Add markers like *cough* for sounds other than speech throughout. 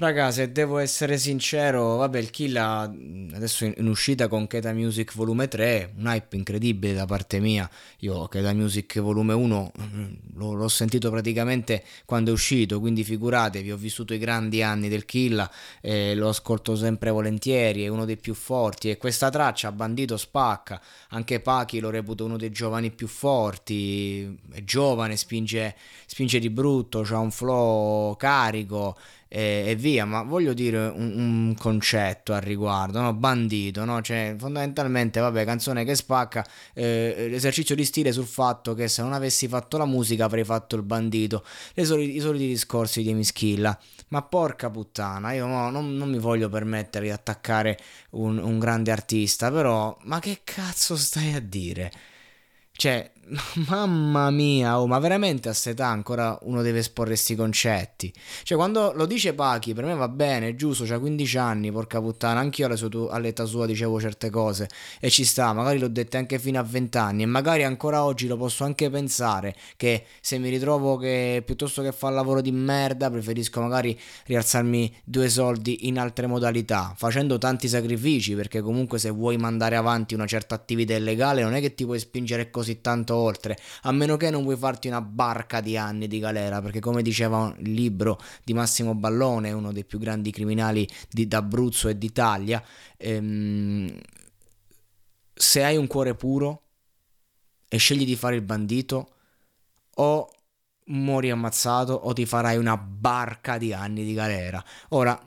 Raga, se devo essere sincero, vabbè, il Killa adesso in, uscita con Keta Music volume 3, un hype incredibile da parte mia. Io Keta Music volume 1 mm, lo, l'ho sentito praticamente quando è uscito, quindi figuratevi, ho vissuto i grandi anni del Killa, eh, lo ascolto sempre volentieri, è uno dei più forti e questa traccia, Bandito spacca, anche Pachi lo reputo uno dei giovani più forti, è giovane, spinge, spinge di brutto, ha un flow carico e, e via, ma voglio dire un, un concetto al riguardo, no? bandito, no? cioè fondamentalmente, vabbè, canzone che spacca, eh, l'esercizio di stile sul fatto che se non avessi fatto la musica avrei fatto il bandito, soliti, i soliti discorsi di Mischilla, ma porca puttana, io no, non, non, mi voglio permettere di attaccare un, un grande artista, però, ma che cazzo stai a dire? Cioè, *laughs* mamma mia, oh, ma veramente a setà ancora uno deve esporre questi concetti. Cioè, quando lo dice Pachi, per me va bene, è giusto, c'ha 15 anni, porca puttana, anch'io all'età sua dicevo certe cose e ci sta, magari l'ho dette anche fino a 20 anni e magari ancora oggi lo posso anche pensare che se mi ritrovo che piuttosto che fare lavoro di merda, preferisco magari rialzarmi due soldi in altre modalità, facendo tanti sacrifici, perché comunque se vuoi mandare avanti una certa attività illegale non è che ti puoi spingere così così tanto oltre, a meno che non vuoi farti una barca di anni di galera, perché come diceva il libro di Massimo Ballone, uno dei più grandi criminali di, d'Abruzzo e d'Italia, ehm, se hai un cuore puro e scegli di fare il bandito, o muori ammazzato o ti farai una barca di anni di galera. Ora,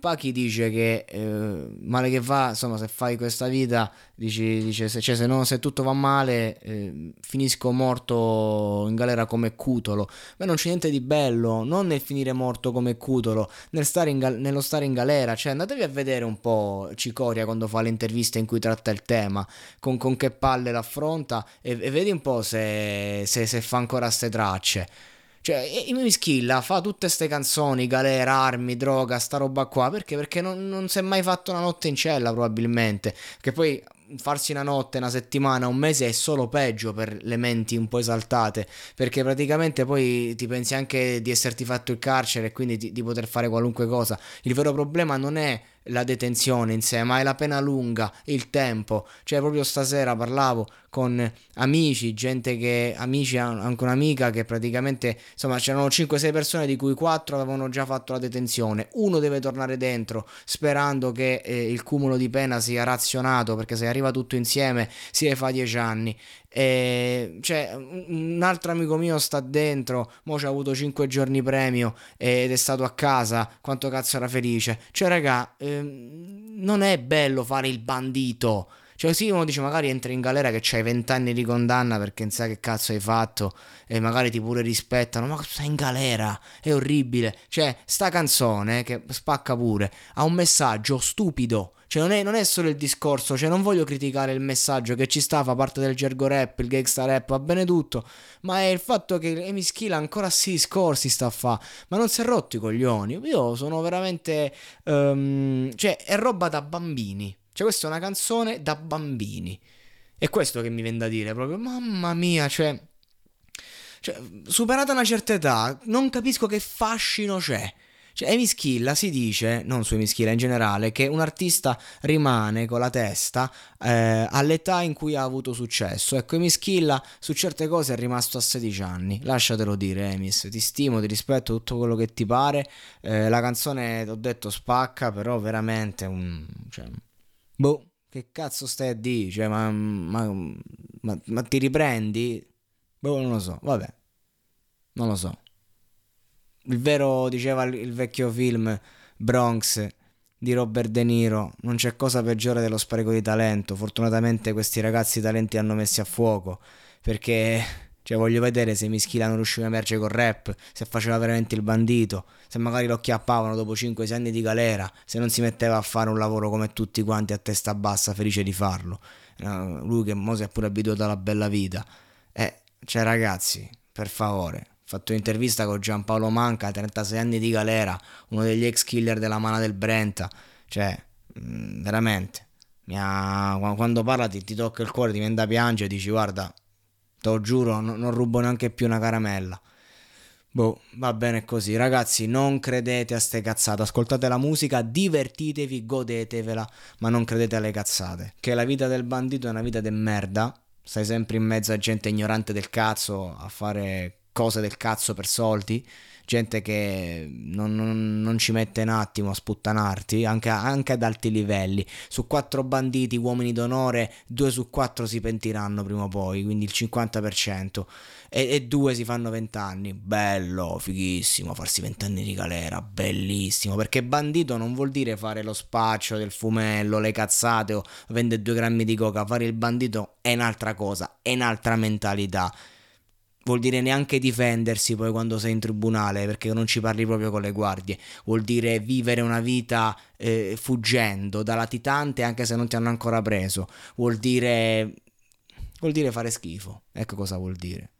Pachi dice che eh, male che va, insomma, se fai questa vita, dici, dice, se, cioè, se, no, se tutto va male, eh, finisco morto in galera come Cutolo. Ma non c'è niente di bello, non nel finire morto come Cutolo, nel stare gal- nello stare in galera. Cioè, andatevi a vedere un po' Cicoria quando fa le interviste in cui tratta il tema, con, con che palle l'affronta e, e vedi un po' se, se, se fa ancora queste tracce. Cioè, Mischilla fa tutte queste canzoni, galera, armi, droga, sta roba qua, perché? Perché non, non si è mai fatto una notte in cella, probabilmente. Che poi farsi una notte, una settimana, un mese è solo peggio per le menti un po' esaltate, perché praticamente poi ti pensi anche di esserti fatto il carcere e quindi di, di poter fare qualunque cosa. Il vero problema non è la detenzione in sé, ma è la pena lunga, il tempo. Cioè, proprio stasera parlavo con amici, gente che, amici, anche un'amica che praticamente, insomma, c'erano 5-6 persone di cui 4 avevano già fatto la detenzione. Uno deve tornare dentro sperando che eh, il cumulo di pena sia razionato, perché se arriva tutto insieme si fa 10 anni. E, cioè, un altro amico mio sta dentro, mo ci ha avuto 5 giorni premio ed è stato a casa, quanto cazzo era felice. Cioè, raga, ehm, non è bello fare il bandito. Cioè, sì, uno dice magari entri in galera che c'hai 20 anni di condanna perché non sai che cazzo hai fatto e magari ti pure rispettano, ma stai in galera, è orribile. Cioè, sta canzone che spacca pure ha un messaggio stupido cioè, non è, non è, solo il discorso, cioè, non voglio criticare il messaggio che ci sta, fa parte del gergo rap, il gangsta rap, va bene tutto, ma è il fatto che Amy Skill ancora sì discorsi sta a fa, ma non si è rotto i coglioni. Io sono veramente. Um, cioè, è roba da bambini. Cioè, questa è una canzone da bambini. È questo che mi viene da dire proprio, mamma mia, cioè. Cioè, superata una certa età, non capisco che fascino c'è. Cioè, Emischilla si dice, non su Emischilla in generale, che un artista rimane con la testa eh, all'età in cui ha avuto successo. Ecco, Emischilla su certe cose è rimasto a 16 anni. Lasciatelo dire, Emis. Ti stimo, ti rispetto tutto quello che ti pare. Eh, la canzone, ho detto, spacca, però veramente un. Cioè, boh, che cazzo stai a dire? Cioè, ma, ma, ma, ma ti riprendi? Boh, non lo so. Vabbè, non lo so il vero, diceva il vecchio film Bronx di Robert De Niro, non c'è cosa peggiore dello spreco di talento. Fortunatamente questi ragazzi talenti hanno messi a fuoco, perché cioè voglio vedere se Mischila non riusciva a emergere col rap, se faceva veramente il bandito, se magari lo chiappavano dopo 5-6 anni di galera, se non si metteva a fare un lavoro come tutti quanti a testa bassa, felice di farlo. lui che mo si è pure abituato alla bella vita. Eh, cioè ragazzi, per favore, fatto un'intervista con Giampaolo Manca, 36 anni di galera, uno degli ex killer della mana del Brenta, cioè, mm, veramente, ha, quando parla ti, ti, tocca il cuore, ti viene da piangere, dici guarda, te lo giuro, no, non rubo neanche più una caramella. Boh, va bene così. Ragazzi, non credete a ste cazzate. Ascoltate la musica, divertitevi, godetevela, ma non credete alle cazzate. Che la vita del bandito è una vita de merda. Stai sempre in mezzo a gente ignorante del cazzo a fare cose del cazzo per soldi, gente che non, non, non ci mette un attimo a sputtanarti, anche, anche, ad alti livelli. Su quattro banditi, uomini d'onore, due su quattro si pentiranno prima o poi, quindi il 50%. E, e due si fanno vent'anni. Bello, fighissimo, farsi vent'anni di galera, bellissimo. Perché bandito non vuol dire fare lo spaccio del fumello, le cazzate o vendere due grammi di coca. Fare il bandito è un'altra cosa, è un'altra mentalità vuol dire neanche difendersi poi quando sei in tribunale perché non ci parli proprio con le guardie, vuol dire vivere una vita eh, fuggendo da latitante anche se non ti hanno ancora preso, vuol dire, vuol dire fare schifo, ecco cosa vuol dire.